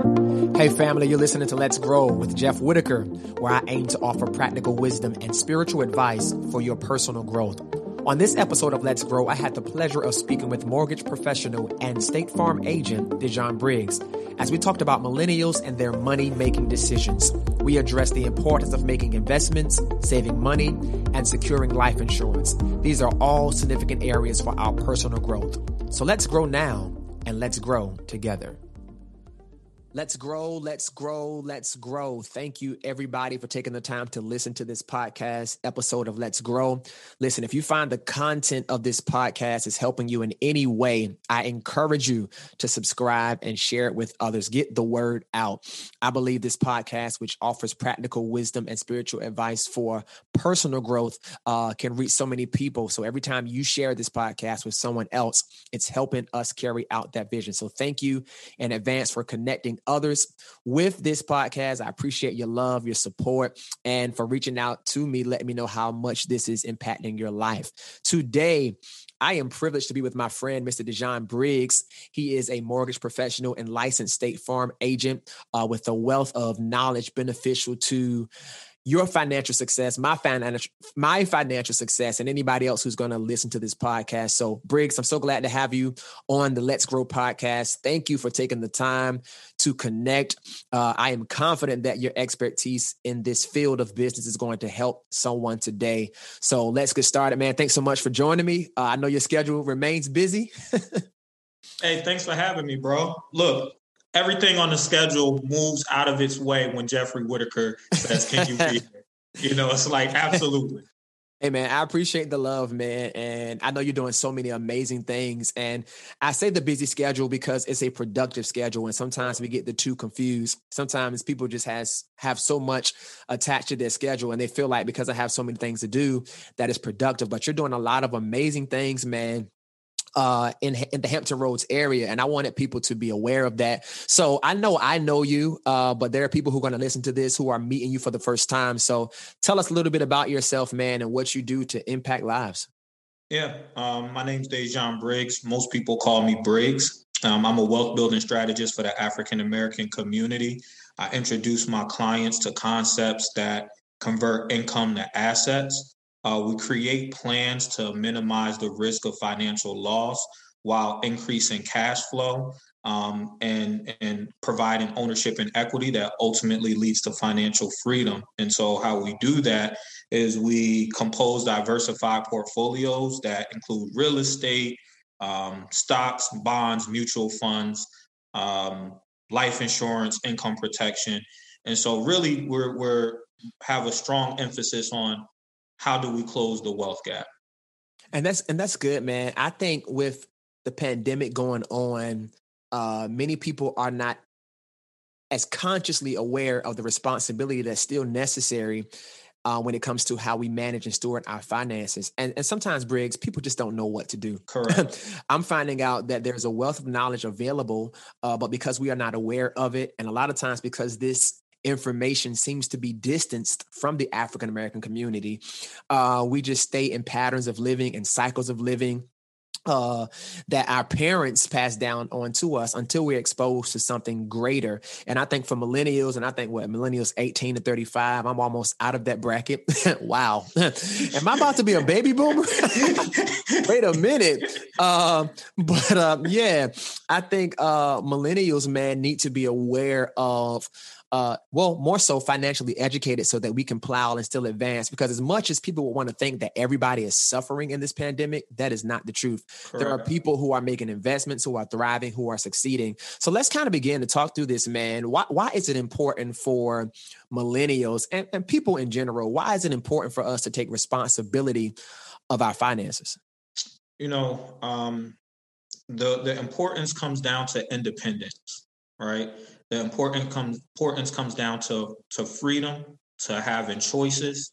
Hey, family, you're listening to Let's Grow with Jeff Whitaker, where I aim to offer practical wisdom and spiritual advice for your personal growth. On this episode of Let's Grow, I had the pleasure of speaking with mortgage professional and State Farm agent Dejon Briggs as we talked about millennials and their money making decisions. We addressed the importance of making investments, saving money, and securing life insurance. These are all significant areas for our personal growth. So let's grow now and let's grow together. Let's grow, let's grow, let's grow. Thank you, everybody, for taking the time to listen to this podcast episode of Let's Grow. Listen, if you find the content of this podcast is helping you in any way, I encourage you to subscribe and share it with others. Get the word out. I believe this podcast, which offers practical wisdom and spiritual advice for personal growth, uh, can reach so many people. So every time you share this podcast with someone else, it's helping us carry out that vision. So thank you in advance for connecting others with this podcast. I appreciate your love, your support, and for reaching out to me, letting me know how much this is impacting your life. Today, I am privileged to be with my friend, Mr. Dejon Briggs. He is a mortgage professional and licensed State Farm agent uh, with a wealth of knowledge beneficial to your financial success, my financial my financial success, and anybody else who's going to listen to this podcast. So, Briggs, I'm so glad to have you on the Let's Grow podcast. Thank you for taking the time to connect. Uh, I am confident that your expertise in this field of business is going to help someone today. So, let's get started, man. Thanks so much for joining me. Uh, I know your schedule remains busy. hey, thanks for having me, bro. Look, everything on the schedule moves out of its way when Jeffrey Whitaker says, "Can you be?" here?" you know, it's like absolutely. Hey man, I appreciate the love, man. And I know you're doing so many amazing things. And I say the busy schedule because it's a productive schedule. And sometimes we get the two confused. Sometimes people just has have so much attached to their schedule and they feel like because I have so many things to do that is productive. But you're doing a lot of amazing things, man uh, in in the Hampton Roads area, and I wanted people to be aware of that. So I know I know you, uh, but there are people who are going to listen to this who are meeting you for the first time. So tell us a little bit about yourself, man, and what you do to impact lives. Yeah, um, my name's Dejon Briggs. Most people call me Briggs. Um, I'm a wealth building strategist for the African American community. I introduce my clients to concepts that convert income to assets uh, we create plans to minimize the risk of financial loss while increasing cash flow um, and and providing ownership and equity that ultimately leads to financial freedom. And so, how we do that is we compose diversified portfolios that include real estate, um, stocks, bonds, mutual funds, um, life insurance, income protection. And so, really, we're we're have a strong emphasis on how do we close the wealth gap? And that's and that's good, man. I think with the pandemic going on, uh, many people are not as consciously aware of the responsibility that's still necessary uh, when it comes to how we manage and store our finances. And, and sometimes, Briggs, people just don't know what to do. Correct. I'm finding out that there's a wealth of knowledge available, uh, but because we are not aware of it, and a lot of times because this information seems to be distanced from the African American community. Uh, we just stay in patterns of living and cycles of living uh, that our parents pass down on to us until we're exposed to something greater. And I think for millennials, and I think what millennials 18 to 35, I'm almost out of that bracket. wow. Am I about to be a baby boomer? Wait a minute. Uh, but um, yeah, I think uh, millennials, man, need to be aware of uh, well, more so financially educated so that we can plow and still advance. Because as much as people would want to think that everybody is suffering in this pandemic, that is not the truth. Correct. There are people who are making investments, who are thriving, who are succeeding. So let's kind of begin to talk through this, man. Why, why is it important for millennials and, and people in general? Why is it important for us to take responsibility of our finances? You know, um, the the importance comes down to independence, right? The important comes importance comes down to to freedom, to having choices.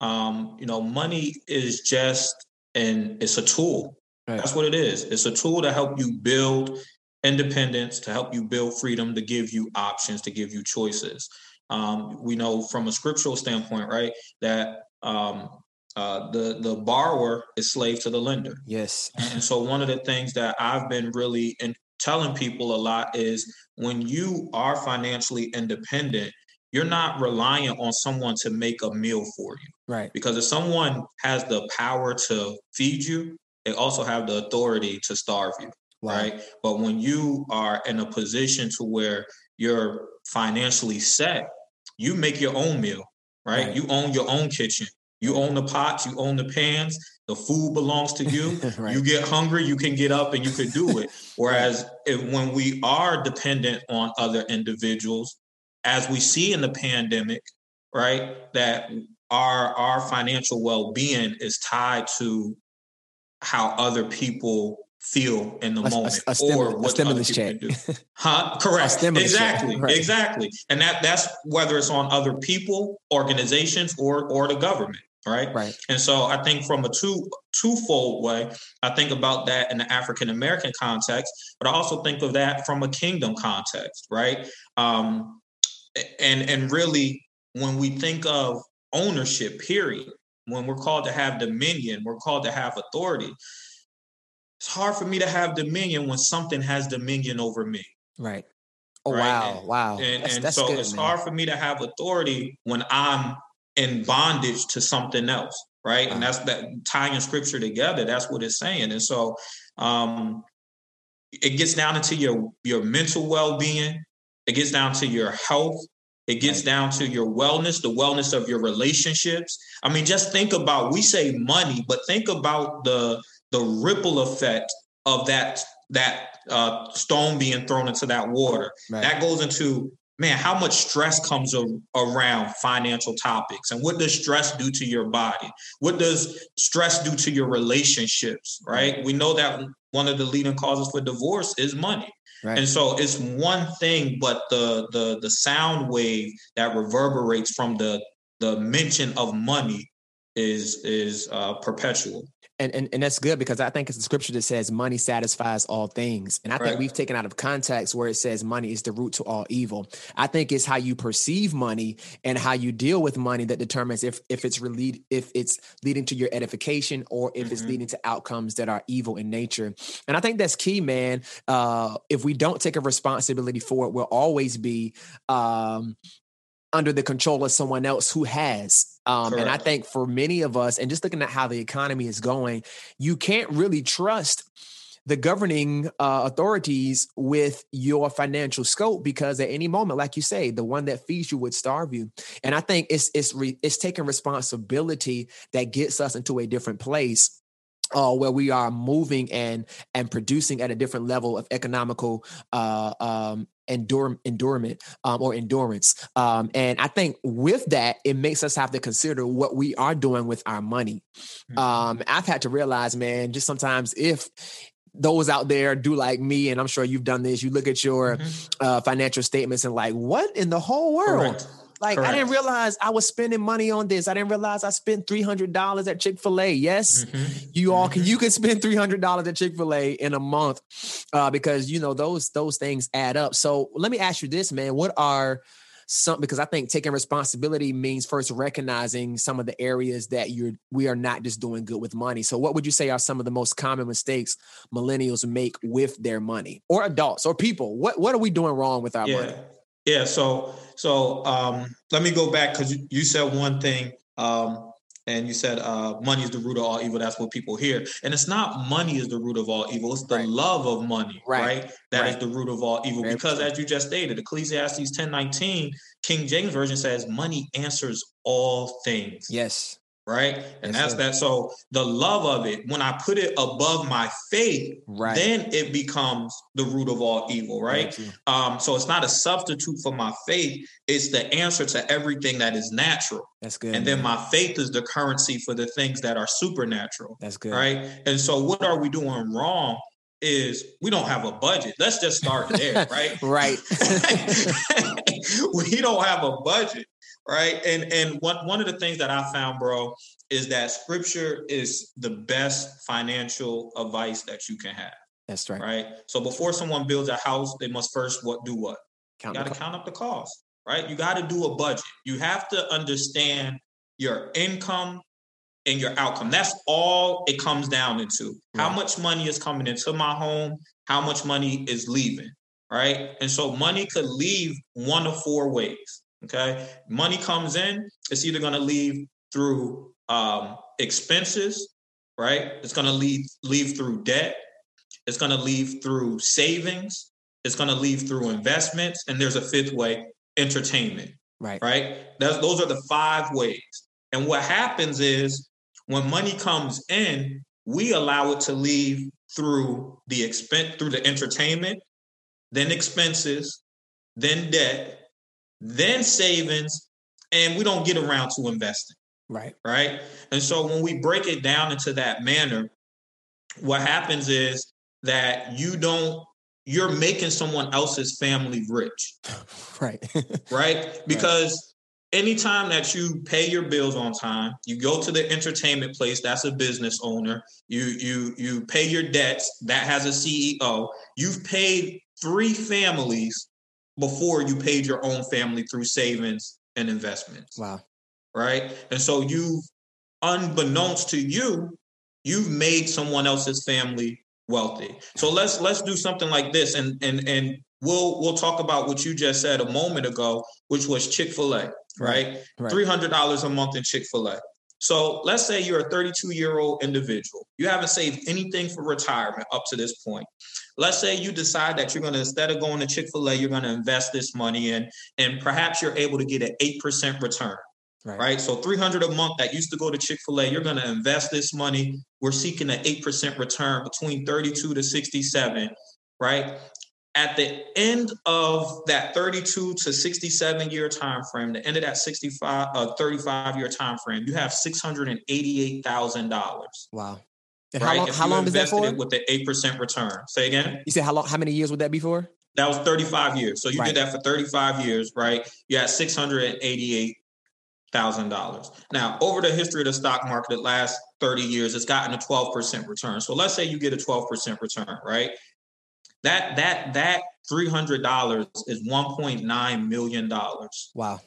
Um, you know, money is just and it's a tool. Right. That's what it is. It's a tool to help you build independence, to help you build freedom, to give you options, to give you choices. Um, we know from a scriptural standpoint, right, that um, uh, the the borrower is slave to the lender. Yes. and so one of the things that I've been really in, telling people a lot is when you are financially independent, you're not reliant on someone to make a meal for you. Right. Because if someone has the power to feed you, they also have the authority to starve you. Wow. Right. But when you are in a position to where you're financially set, you make your own meal, right? right. You own your own kitchen. You own the pots, you own the pans, the food belongs to you. right. You get hungry, you can get up and you can do it. Whereas if, when we are dependent on other individuals, as we see in the pandemic, right, that our our financial well-being is tied to how other people feel in the a, moment a, a or what stimulus check. do. Huh? Correct. exactly. Right. Exactly. And that that's whether it's on other people, organizations, or or the government. Right. Right. And so I think from a two twofold way, I think about that in the African American context, but I also think of that from a kingdom context, right? Um, and and really when we think of ownership, period, when we're called to have dominion, we're called to have authority. It's hard for me to have dominion when something has dominion over me. Right. Oh right? wow, and, wow. And, that's, and that's so good, it's man. hard for me to have authority when I'm in bondage to something else, right? And that's that tying scripture together. That's what it's saying. And so um it gets down into your your mental well-being, it gets down to your health, it gets down to your wellness, the wellness of your relationships. I mean, just think about we say money, but think about the the ripple effect of that that uh, stone being thrown into that water. Right. That goes into man, how much stress comes a, around financial topics, and what does stress do to your body? What does stress do to your relationships? Right? We know that one of the leading causes for divorce is money. Right. And so it's one thing, but the the the sound wave that reverberates from the the mention of money is is uh, perpetual and, and and that's good because I think it's the scripture that says money satisfies all things, and I right. think we've taken out of context where it says money is the root to all evil. I think it's how you perceive money and how you deal with money that determines if if it's really if it's leading to your edification or if mm-hmm. it's leading to outcomes that are evil in nature. And I think that's key, man. Uh, if we don't take a responsibility for it, we'll always be um, under the control of someone else who has um, and I think for many of us, and just looking at how the economy is going, you can't really trust the governing uh, authorities with your financial scope because at any moment, like you say, the one that feeds you would starve you. And I think it's it's re, it's taking responsibility that gets us into a different place uh, where we are moving and and producing at a different level of economical uh, um, endure, endurement um, or endurance. Um, and I think with that, it makes us have to consider what we are doing with our money. Mm-hmm. Um, I've had to realize, man, just sometimes if those out there do like me, and I'm sure you've done this, you look at your mm-hmm. uh, financial statements and like, what in the whole world? Correct like Correct. I didn't realize I was spending money on this. I didn't realize I spent three hundred dollars at Chick Fil A. Yes, mm-hmm. you all can. Mm-hmm. You can spend three hundred dollars at Chick Fil A in a month uh, because you know those those things add up. So let me ask you this, man. What are some because I think taking responsibility means first recognizing some of the areas that you're we are not just doing good with money. So what would you say are some of the most common mistakes millennials make with their money or adults or people? What what are we doing wrong with our yeah. money? Yeah. So so um, let me go back because you, you, said one thing. Um, and you said uh, money is the root of all evil. That's what people hear, and it's not money is the root of all evil. It's the right. love of money, right? right? That right. is the root of all evil. Very because, true. as you just stated, Ecclesiastes ten nineteen, King James version says, "Money answers all things." Yes, right? And yes, that's sir. that. So the love of it, when I put it above my faith, right. then it becomes the root of all evil, right? Um, so it's not a substitute for my faith, it's the answer to everything that is natural. That's good. And man. then my faith is the currency for the things that are supernatural. That's good. Right. And so what are we doing wrong? Is we don't have a budget. Let's just start there, right? right. we don't have a budget right? And and one one of the things that I found, bro, is that scripture is the best financial advice that you can have. That's right. Right. So before someone builds a house, they must first what do what? Count you got to count up the cost, right? You got to do a budget. You have to understand your income and your outcome. That's all it comes down into. Right. How much money is coming into my home how much money is leaving, right? And so money could leave one of four ways. Okay. Money comes in, it's either going to leave through um, expenses, right? It's going to leave leave through debt. It's going to leave through savings. It's going to leave through investments, and there's a fifth way: entertainment. Right. Right. That's, those are the five ways. And what happens is when money comes in, we allow it to leave through the expense through the entertainment, then expenses, then debt, then savings, and we don't get around to investing. Right. Right. And so when we break it down into that manner, what happens is that you don't, you're making someone else's family rich. Right. right. Because right. anytime that you pay your bills on time, you go to the entertainment place, that's a business owner, you you you pay your debts, that has a CEO. You've paid three families before you paid your own family through savings and investments. Wow. Right. And so you, unbeknownst to you, you've made someone else's family wealthy. So let's let's do something like this and and and we'll we'll talk about what you just said a moment ago, which was Chick-fil-A, right? right. $300 a month in Chick-fil-A. So let's say you're a 32 year old individual. You haven't saved anything for retirement up to this point. Let's say you decide that you're going to, instead of going to Chick fil A, you're going to invest this money in, and perhaps you're able to get an 8% return. Right. right. So 300 a month that used to go to Chick-fil-A, you're going to invest this money. We're seeking an 8% return between 32 to 67, right? at the end of that 32 to 67 year time frame, the end of that 65 uh, 35 year time frame, you have $688,000. Wow. And right? how long, how long is that for? with the 8% return. Say again? You said how long how many years would that be for? That was 35 years. So you right. did that for 35 years, right? You had 688 thousand dollars. Now, over the history of the stock market, the last 30 years, it's gotten a 12% return. So let's say you get a 12% return, right? That that that three hundred dollars is one point nine million dollars. Wow.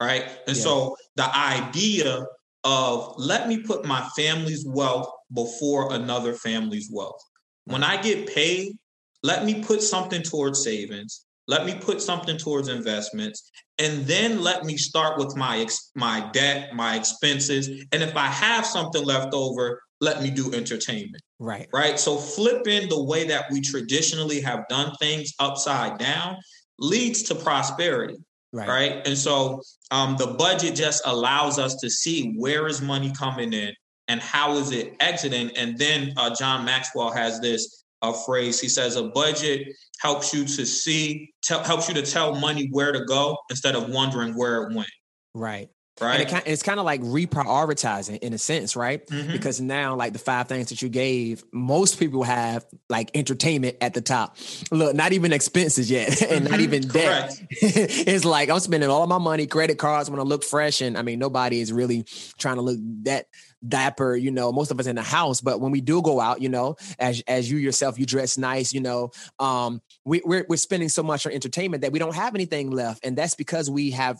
Right. And yeah. so the idea of let me put my family's wealth before another family's wealth. When I get paid, let me put something towards savings. Let me put something towards investments, and then let me start with my ex- my debt, my expenses, and if I have something left over, let me do entertainment. Right. Right. So flipping the way that we traditionally have done things upside down leads to prosperity. Right. right? And so um, the budget just allows us to see where is money coming in and how is it exiting. And then uh, John Maxwell has this uh, phrase. He says a budget helps you to see, t- helps you to tell money where to go instead of wondering where it went. Right. Right. And it, it's kind of like reprioritizing in a sense, right? Mm-hmm. Because now, like the five things that you gave, most people have like entertainment at the top. Look, not even expenses yet, and mm-hmm. not even debt. it's like I'm spending all my money, credit cards want to look fresh, and I mean nobody is really trying to look that dapper, you know, most of us in the house. But when we do go out, you know, as as you yourself, you dress nice, you know, um, we, we're we're spending so much on entertainment that we don't have anything left, and that's because we have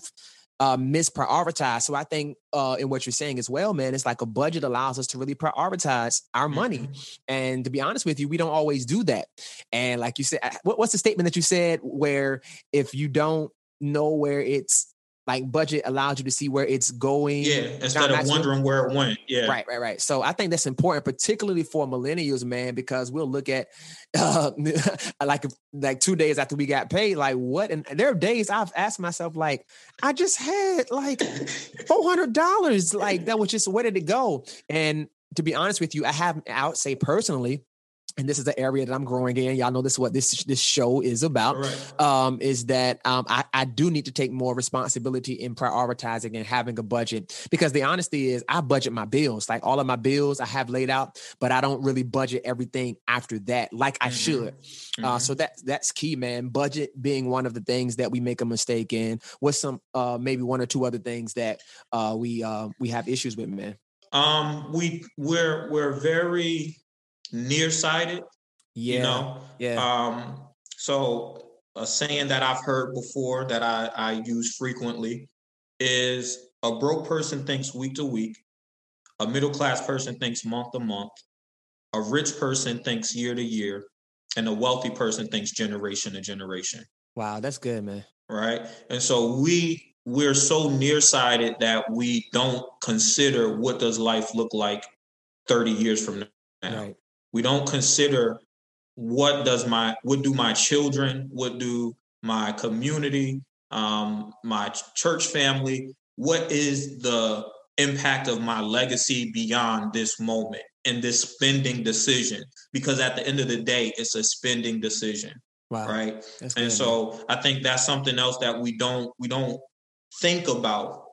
uh, misprioritize. So I think uh, in what you're saying as well, man, it's like a budget allows us to really prioritize our money. Mm-hmm. And to be honest with you, we don't always do that. And like you said, what, what's the statement that you said where if you don't know where it's like budget allows you to see where it's going. Yeah, instead of wondering where it went. Yeah. Right, right, right. So I think that's important, particularly for millennials, man, because we'll look at uh like like two days after we got paid, like what? And there are days I've asked myself, like, I just had like four hundred dollars, like that was just where did it go? And to be honest with you, I haven't, I would say personally, and this is the area that I'm growing in. Y'all know this is what this this show is about. Right. Um, is that um, I, I do need to take more responsibility in prioritizing and having a budget because the honesty is I budget my bills. Like all of my bills I have laid out, but I don't really budget everything after that like I mm-hmm. should. Uh, mm-hmm. Uh, so that that's key, man. Budget being one of the things that we make a mistake in. What's some uh, maybe one or two other things that uh, we uh, we have issues with, man? Um, we we're we're very nearsighted. Yeah. You know? Yeah. Um, so a saying that I've heard before that I, I use frequently is a broke person thinks week to week, a middle class person thinks month to month, a rich person thinks year to year, and a wealthy person thinks generation to generation. Wow, that's good, man. Right. And so we we're so nearsighted that we don't consider what does life look like 30 years from now. Right. We don't consider what does my what do my children, what do my community, um, my church family, what is the impact of my legacy beyond this moment and this spending decision? Because at the end of the day, it's a spending decision. Wow. Right. That's and good, so. I think that's something else that we don't we don't think about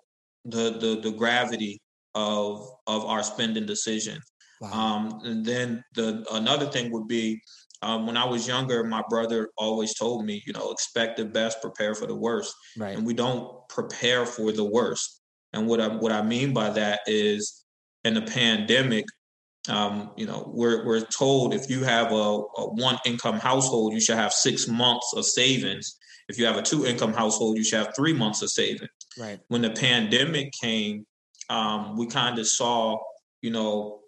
the the the gravity of of our spending decision. Wow. Um, and then the another thing would be um, when I was younger, my brother always told me, you know, expect the best, prepare for the worst. Right. And we don't prepare for the worst. And what I what I mean by that is, in the pandemic, um, you know, we're we're told if you have a, a one income household, you should have six months of savings. If you have a two income household, you should have three months of savings. Right. When the pandemic came, um, we kind of saw, you know,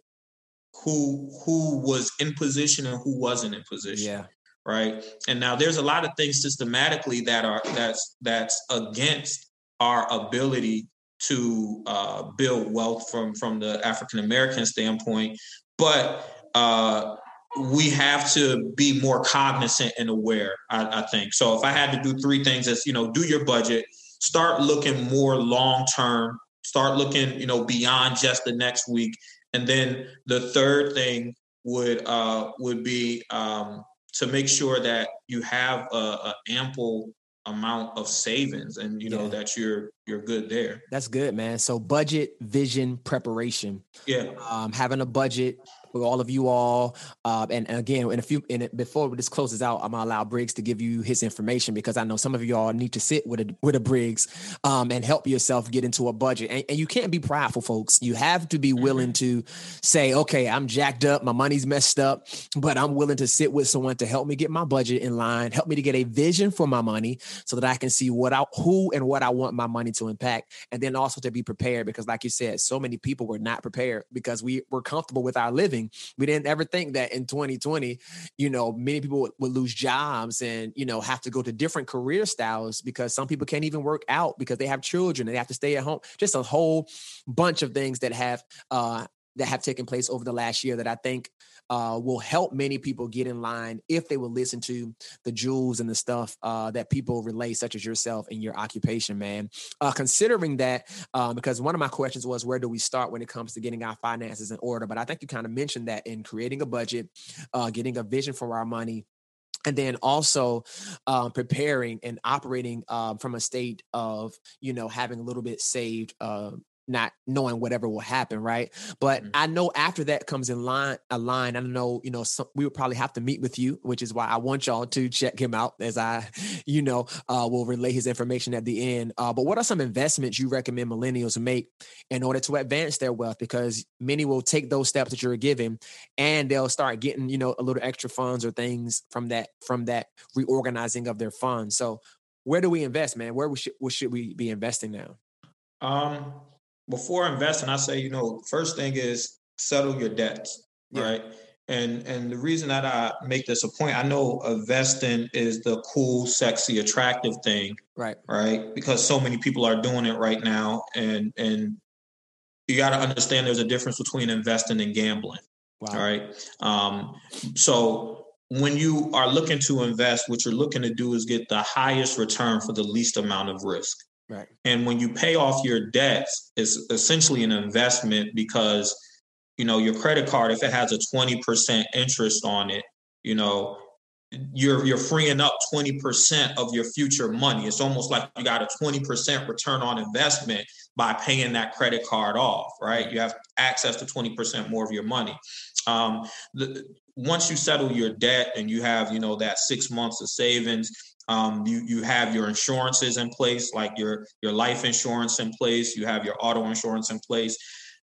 who who was in position and who wasn't in position. Yeah. Right. And now there's a lot of things systematically that are that's that's against our ability to uh, build wealth from from the African American standpoint, but uh, we have to be more cognizant and aware. I, I think so. If I had to do three things, is you know, do your budget, start looking more long term, start looking you know beyond just the next week, and then the third thing would uh, would be um, to make sure that you have a, a ample amount of savings and you know yeah. that you're you're good there. That's good man. So budget vision preparation. Yeah. Um having a budget with all of you all. Uh, and, and, again, in a few, in it, before this closes out, I'm gonna allow Briggs to give you his information because I know some of you all need to sit with a with a Briggs um, and help yourself get into a budget. And, and, you can't be prideful, folks. You have to be mm-hmm. willing to say, okay, I'm jacked up, my money's messed up, but I'm willing to sit with someone to help me get my budget in line, help me to get a vision for my money, so that I can see what I who and what I want my money to impact, and then also to be prepared because, like you said, so many people were not prepared because we were comfortable with our living we didn't ever think that in 2020, you know, many people would, would lose jobs and, you know, have to go to different career styles because some people can't even work out because they have children and they have to stay at home. Just a whole bunch of things that have uh that have taken place over the last year that I think uh, will help many people get in line if they will listen to the jewels and the stuff uh, that people relay, such as yourself and your occupation, man. Uh, considering that, uh, because one of my questions was, where do we start when it comes to getting our finances in order? But I think you kind of mentioned that in creating a budget, uh, getting a vision for our money, and then also um, preparing and operating um, from a state of you know having a little bit saved uh, not knowing whatever will happen, right? But mm-hmm. I know after that comes in line a line. I know, you know, some, we would probably have to meet with you, which is why I want y'all to check him out as I, you know, uh, will relay his information at the end. Uh, but what are some investments you recommend millennials make in order to advance their wealth? Because many will take those steps that you're giving, and they'll start getting, you know, a little extra funds or things from that from that reorganizing of their funds. So, where do we invest, man? Where we should where should we be investing now? Um, before investing, I say, you know, first thing is settle your debts, yeah. right? And and the reason that I make this a point, I know investing is the cool, sexy, attractive thing, right? Right, because so many people are doing it right now, and and you got to understand there's a difference between investing and gambling. Wow. All right. Um, so when you are looking to invest, what you're looking to do is get the highest return for the least amount of risk. Right. And when you pay off your debts, it's essentially an investment because, you know, your credit card, if it has a 20% interest on it, you know, you're you're freeing up 20% of your future money. It's almost like you got a 20% return on investment by paying that credit card off, right? You have access to 20% more of your money. Um, the, once you settle your debt and you have, you know, that six months of savings, um, you you have your insurances in place, like your your life insurance in place. You have your auto insurance in place.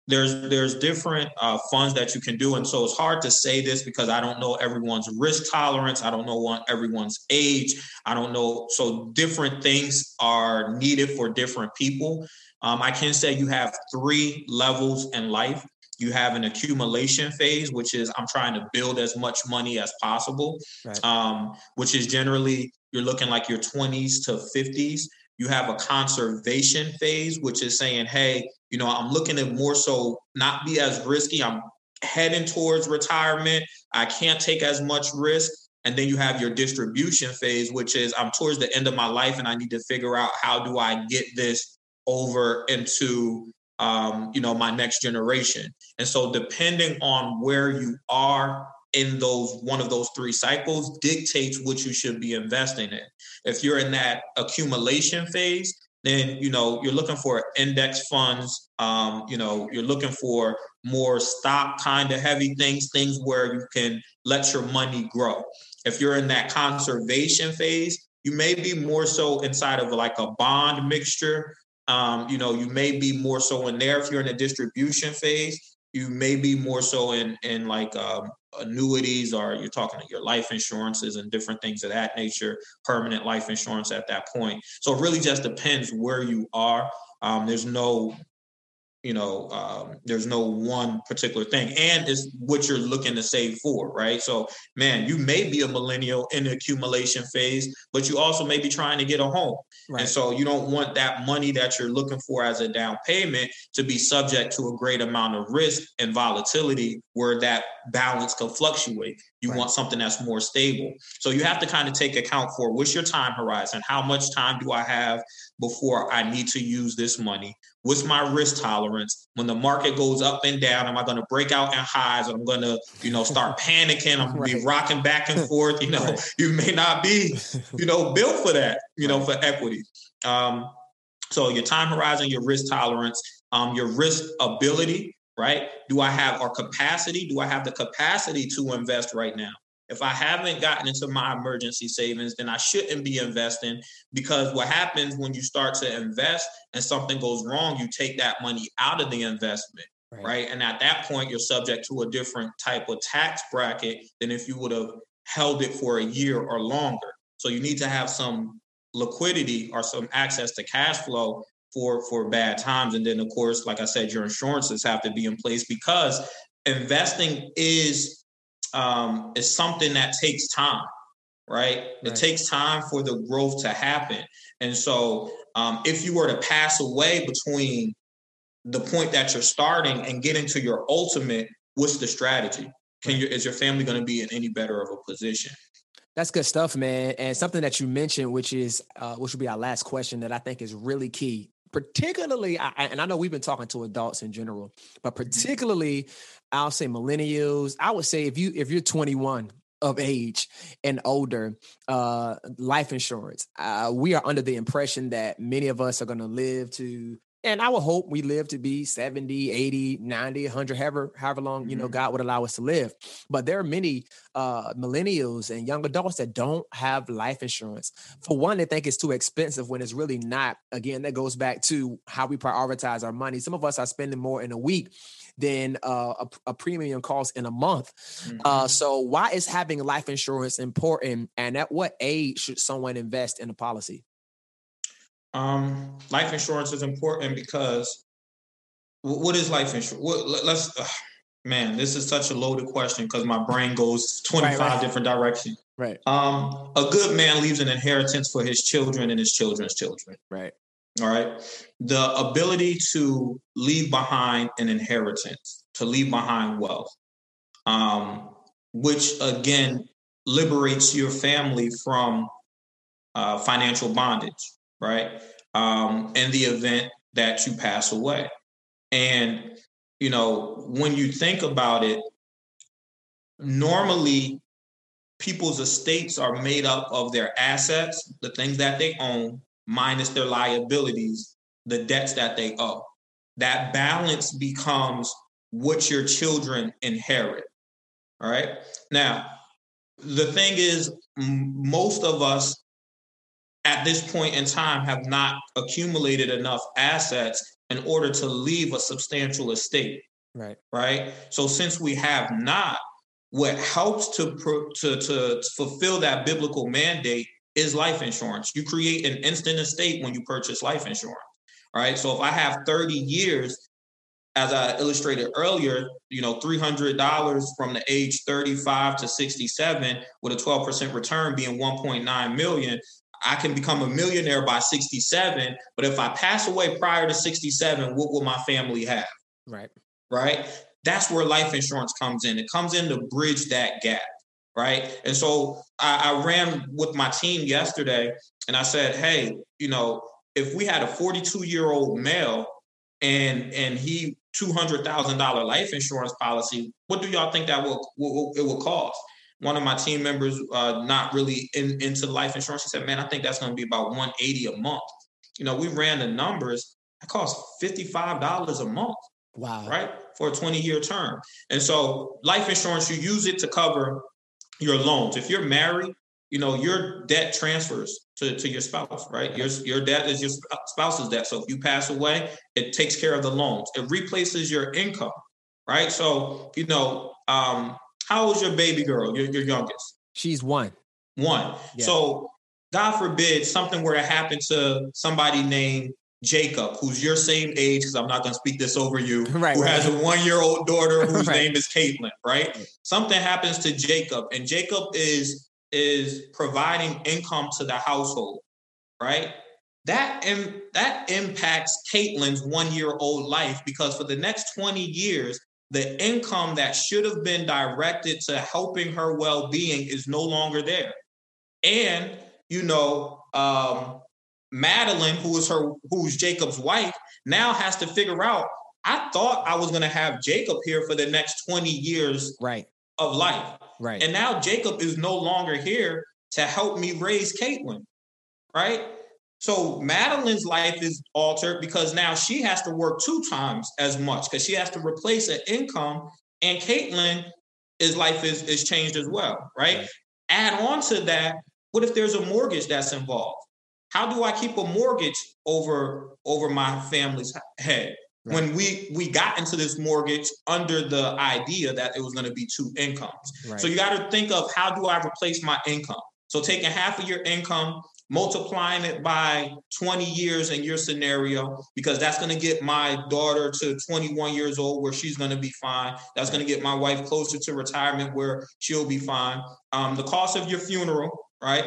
There's there's different uh, funds that you can do, and so it's hard to say this because I don't know everyone's risk tolerance. I don't know everyone's age. I don't know. So different things are needed for different people. Um, I can say you have three levels in life. You have an accumulation phase, which is I'm trying to build as much money as possible, right. um, which is generally you're looking like your 20s to 50s. You have a conservation phase, which is saying, hey, you know, I'm looking at more so not be as risky. I'm heading towards retirement. I can't take as much risk. And then you have your distribution phase, which is I'm towards the end of my life and I need to figure out how do I get this over into um, you know my next generation. And so depending on where you are in those one of those three cycles dictates what you should be investing in. If you're in that accumulation phase, then you know you're looking for index funds. Um, you know you're looking for more stock kind of heavy things, things where you can let your money grow. If you're in that conservation phase, you may be more so inside of like a bond mixture. Um, you know, you may be more so in there if you're in a distribution phase. You may be more so in in like um, annuities, or you're talking to your life insurances and different things of that nature. Permanent life insurance at that point. So it really just depends where you are. Um, there's no you know um, there's no one particular thing. And it's what you're looking to save for right? So man you may be a millennial in the accumulation phase but you also may be trying to get a home. Right. and so you don't want that money that you're looking for as a down payment to be subject to a great amount of risk and volatility where that balance can fluctuate. You right. want something that's more stable. So you have to kind of take account for what's your time horizon? How much time do i have before i need to use this money What's my risk tolerance? When the market goes up and down, am I going to break out in highs? I'm going to, you know, start panicking. I'm going to be rocking back and forth. You know, right. you may not be, you know, built for that, you know, for equity. Um, so your time horizon, your risk tolerance, um, your risk ability, right? Do I have our capacity? Do I have the capacity to invest right now? If I haven't gotten into my emergency savings, then I shouldn't be investing because what happens when you start to invest and something goes wrong, you take that money out of the investment. Right. right. And at that point, you're subject to a different type of tax bracket than if you would have held it for a year or longer. So you need to have some liquidity or some access to cash flow for for bad times. And then of course, like I said, your insurances have to be in place because investing is um, is something that takes time, right? right? It takes time for the growth to happen. And so, um, if you were to pass away between the point that you're starting and getting to your ultimate, what's the strategy? Can you is your family going to be in any better of a position? That's good stuff, man. And something that you mentioned, which is uh, which will be our last question, that I think is really key. Particularly, I, and I know we've been talking to adults in general, but mm-hmm. particularly I'll say millennials. I would say if you if you're 21 of age and older, uh, life insurance. Uh, we are under the impression that many of us are going to live to and I would hope we live to be 70, 80, 90, 100, however, however long, you know, mm-hmm. God would allow us to live. But there are many uh, millennials and young adults that don't have life insurance. For one, they think it's too expensive when it's really not. Again, that goes back to how we prioritize our money. Some of us are spending more in a week than uh, a, a, premium cost in a month. Uh, mm-hmm. Uh, so why is having life insurance important? And at what age should someone invest in a policy? Um, life insurance is important because what is life insurance? What, let's, uh, man, this is such a loaded question because my brain goes 25 right, right. different directions. Right. Um, a good man leaves an inheritance for his children and his children's children. Right. All right. The ability to leave behind an inheritance, to leave behind wealth, um, which again liberates your family from uh, financial bondage, right? Um, in the event that you pass away. And, you know, when you think about it, normally people's estates are made up of their assets, the things that they own, minus their liabilities, the debts that they owe. That balance becomes what your children inherit. All right. Now, the thing is, most of us at this point in time have not accumulated enough assets in order to leave a substantial estate. Right. Right. So since we have not, what helps to to to fulfill that biblical mandate is life insurance. You create an instant estate when you purchase life insurance, right? So if I have 30 years as I illustrated earlier, you know, $300 from the age 35 to 67 with a 12% return being 1.9 million. I can become a millionaire by 67, but if I pass away prior to 67, what will my family have? Right. Right. That's where life insurance comes in. It comes in to bridge that gap. Right. And so I, I ran with my team yesterday and I said, hey, you know, if we had a 42 year old male and and he two hundred thousand dollar life insurance policy, what do y'all think that will, will it will cost? One of my team members, uh, not really in, into life insurance, he said, "Man, I think that's going to be about one eighty a month." You know, we ran the numbers. It costs fifty five dollars a month. Wow! Right for a twenty year term, and so life insurance you use it to cover your loans. If you're married, you know your debt transfers to, to your spouse right? Your, your debt is your spouse's debt. So if you pass away it takes care of the loans. It replaces your income right? So you know um how old is your baby girl? Your, your youngest? She's one. One. Yeah. so god forbid something were to happen to somebody named Jacob, who's your same age, because I'm not going to speak this over you, right, who right. has a one year old daughter whose right. name is Caitlin, right? Something happens to Jacob, and Jacob is is providing income to the household, right? That Im- that impacts Caitlin's one year old life because for the next 20 years, the income that should have been directed to helping her well being is no longer there. And, you know, um, Madeline, who is her, who's Jacob's wife, now has to figure out. I thought I was going to have Jacob here for the next 20 years right. of life. Right. And now Jacob is no longer here to help me raise Caitlin. Right. So Madeline's life is altered because now she has to work two times as much because she has to replace an income, and Caitlin, his life is, is changed as well, right? right? Add on to that, what if there's a mortgage that's involved? How do I keep a mortgage over over my family's head? Right. When we we got into this mortgage under the idea that it was going to be two incomes. Right. So you got to think of how do I replace my income? So taking half of your income, multiplying it by 20 years in your scenario, because that's going to get my daughter to 21 years old where she's going to be fine. That's going to get my wife closer to retirement where she'll be fine. Um, the cost of your funeral, right?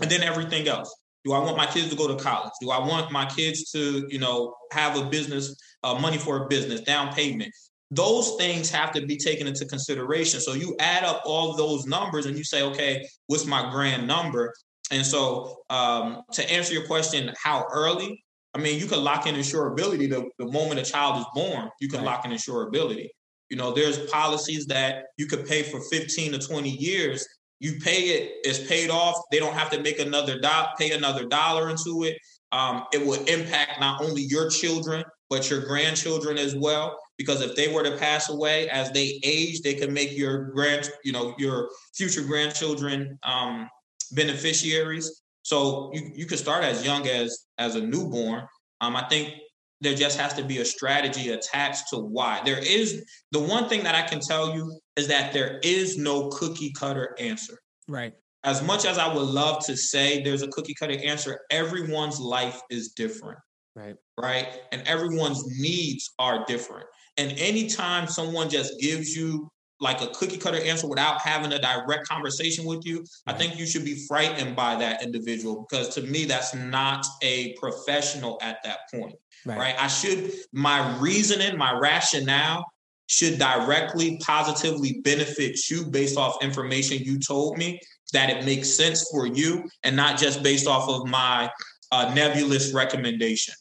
And then everything else. Do I want my kids to go to college? Do I want my kids to, you know, have a business, uh, money for a business, down payment? Those things have to be taken into consideration. So you add up all those numbers and you say, okay, what's my grand number? And so um, to answer your question, how early? I mean, you can lock in insurability the, the moment a child is born. You can right. lock in insurability. You know, there's policies that you could pay for 15 to 20 years you pay it, it's paid off. They don't have to make another dot, pay another dollar into it. Um, it will impact not only your children, but your grandchildren as well. Because if they were to pass away as they age, they can make your grand, you know, your future grandchildren um, beneficiaries. So you, you could start as young as as a newborn. Um, I think there just has to be a strategy attached to why. There is the one thing that I can tell you is that there is no cookie cutter answer. Right. As much as I would love to say there's a cookie cutter answer, everyone's life is different. Right. Right. And everyone's needs are different. And anytime someone just gives you like a cookie cutter answer without having a direct conversation with you, right. I think you should be frightened by that individual because to me, that's not a professional at that point. Right. right. I should, my reasoning, my rationale should directly positively benefit you based off information you told me that it makes sense for you and not just based off of my uh, nebulous recommendation.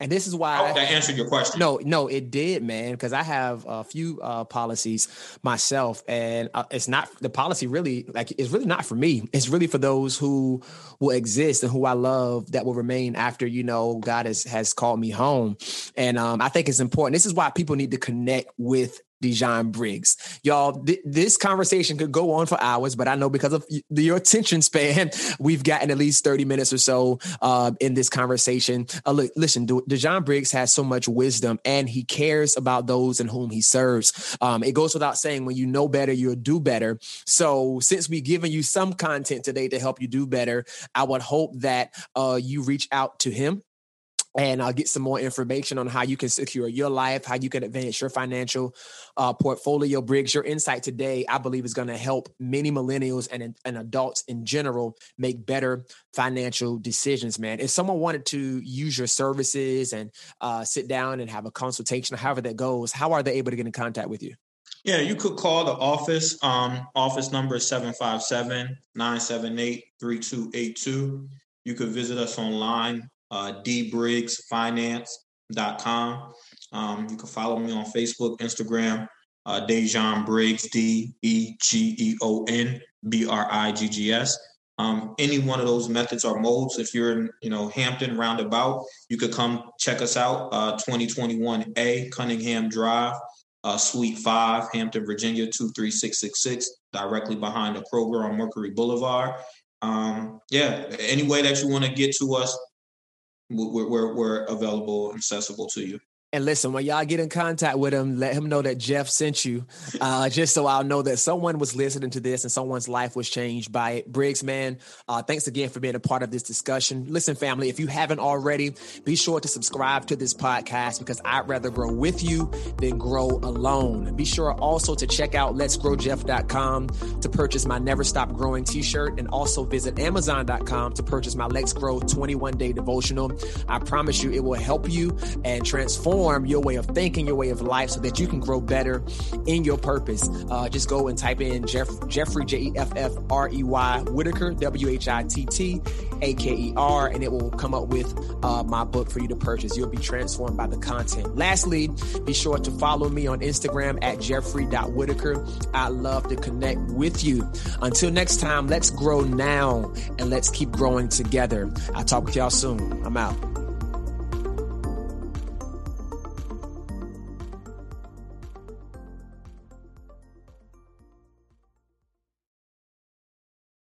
And this is why I hope that answered your question. No, no, it did, man. Because I have a few uh, policies myself, and uh, it's not the policy really like it's really not for me. It's really for those who will exist and who I love that will remain after you know God has has called me home. And um, I think it's important. This is why people need to connect with Dejon Briggs. Y'all, th- this conversation could go on for hours, but I know because of y- your attention span, we've gotten at least 30 minutes or so uh, in this conversation. Uh, look, listen, Dejon Briggs has so much wisdom and he cares about those in whom he serves. Um, it goes without saying, when you know better, you'll do better. So, since we've given you some content today to help you do better, I would hope that uh, you reach out to him and I'll get some more information on how you can secure your life, how you can advance your financial uh, portfolio. Briggs, your insight today, I believe, is going to help many millennials and, and adults in general make better financial decisions, man. If someone wanted to use your services and uh, sit down and have a consultation, however that goes, how are they able to get in contact with you? Yeah, you could call the office. Um, office number is 757 978 3282. You could visit us online uh, dbriggsfinance.com. Um, you can follow me on Facebook, Instagram, uh, Degeon Briggs, D E G E O N B R I G G S. Um, any one of those methods or modes. If you're in, you know, Hampton roundabout, you could come check us out. Uh, 2021A Cunningham Drive, uh, Suite 5, Hampton, Virginia 23666, directly behind the Kroger on Mercury Boulevard. Um, yeah, any way that you want to get to us, we're, we're, we're available, accessible to you. And listen, when y'all get in contact with him, let him know that Jeff sent you, uh, just so I'll know that someone was listening to this and someone's life was changed by it. Briggs, man, uh, thanks again for being a part of this discussion. Listen, family, if you haven't already, be sure to subscribe to this podcast because I'd rather grow with you than grow alone. Be sure also to check out letsgrowjeff.com to purchase my Never Stop Growing t-shirt and also visit amazon.com to purchase my Let's Grow 21 day devotional. I promise you it will help you and transform transform your way of thinking, your way of life, so that you can grow better in your purpose. Uh, just go and type in Jeff, Jeffrey J E F F R E Y Whittaker W H I T T A K E R, and it will come up with uh, my book for you to purchase. You'll be transformed by the content. Lastly, be sure to follow me on Instagram at Jeffrey.Whittaker. I love to connect with you. Until next time, let's grow now and let's keep growing together. I'll talk with y'all soon. I'm out.